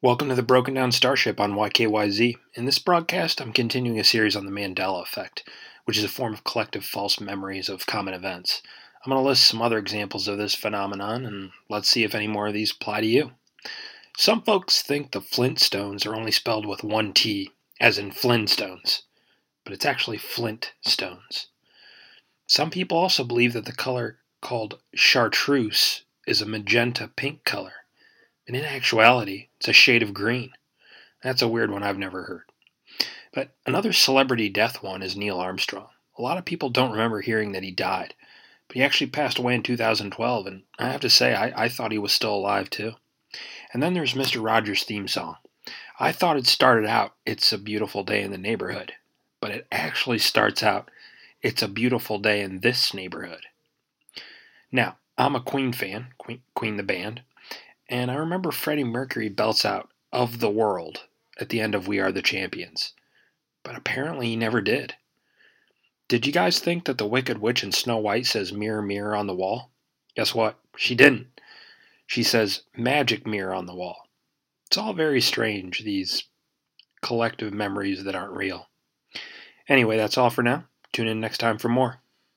Welcome to the Broken Down Starship on YKYZ. In this broadcast, I'm continuing a series on the Mandela Effect, which is a form of collective false memories of common events. I'm going to list some other examples of this phenomenon, and let's see if any more of these apply to you. Some folks think the Flintstones are only spelled with one T, as in Flinstones, but it's actually Flintstones. Some people also believe that the color called chartreuse is a magenta pink color and in actuality, it's a shade of green. That's a weird one I've never heard. But another celebrity death one is Neil Armstrong. A lot of people don't remember hearing that he died, but he actually passed away in 2012, and I have to say, I, I thought he was still alive too. And then there's Mr. Rogers' theme song. I thought it started out, It's a Beautiful Day in the Neighborhood, but it actually starts out, It's a Beautiful Day in This Neighborhood. Now, I'm a Queen fan, Queen, Queen the band, and I remember Freddie Mercury belts out of the world at the end of We Are the Champions. But apparently he never did. Did you guys think that the Wicked Witch in Snow White says mirror, mirror on the wall? Guess what? She didn't. She says magic mirror on the wall. It's all very strange, these collective memories that aren't real. Anyway, that's all for now. Tune in next time for more.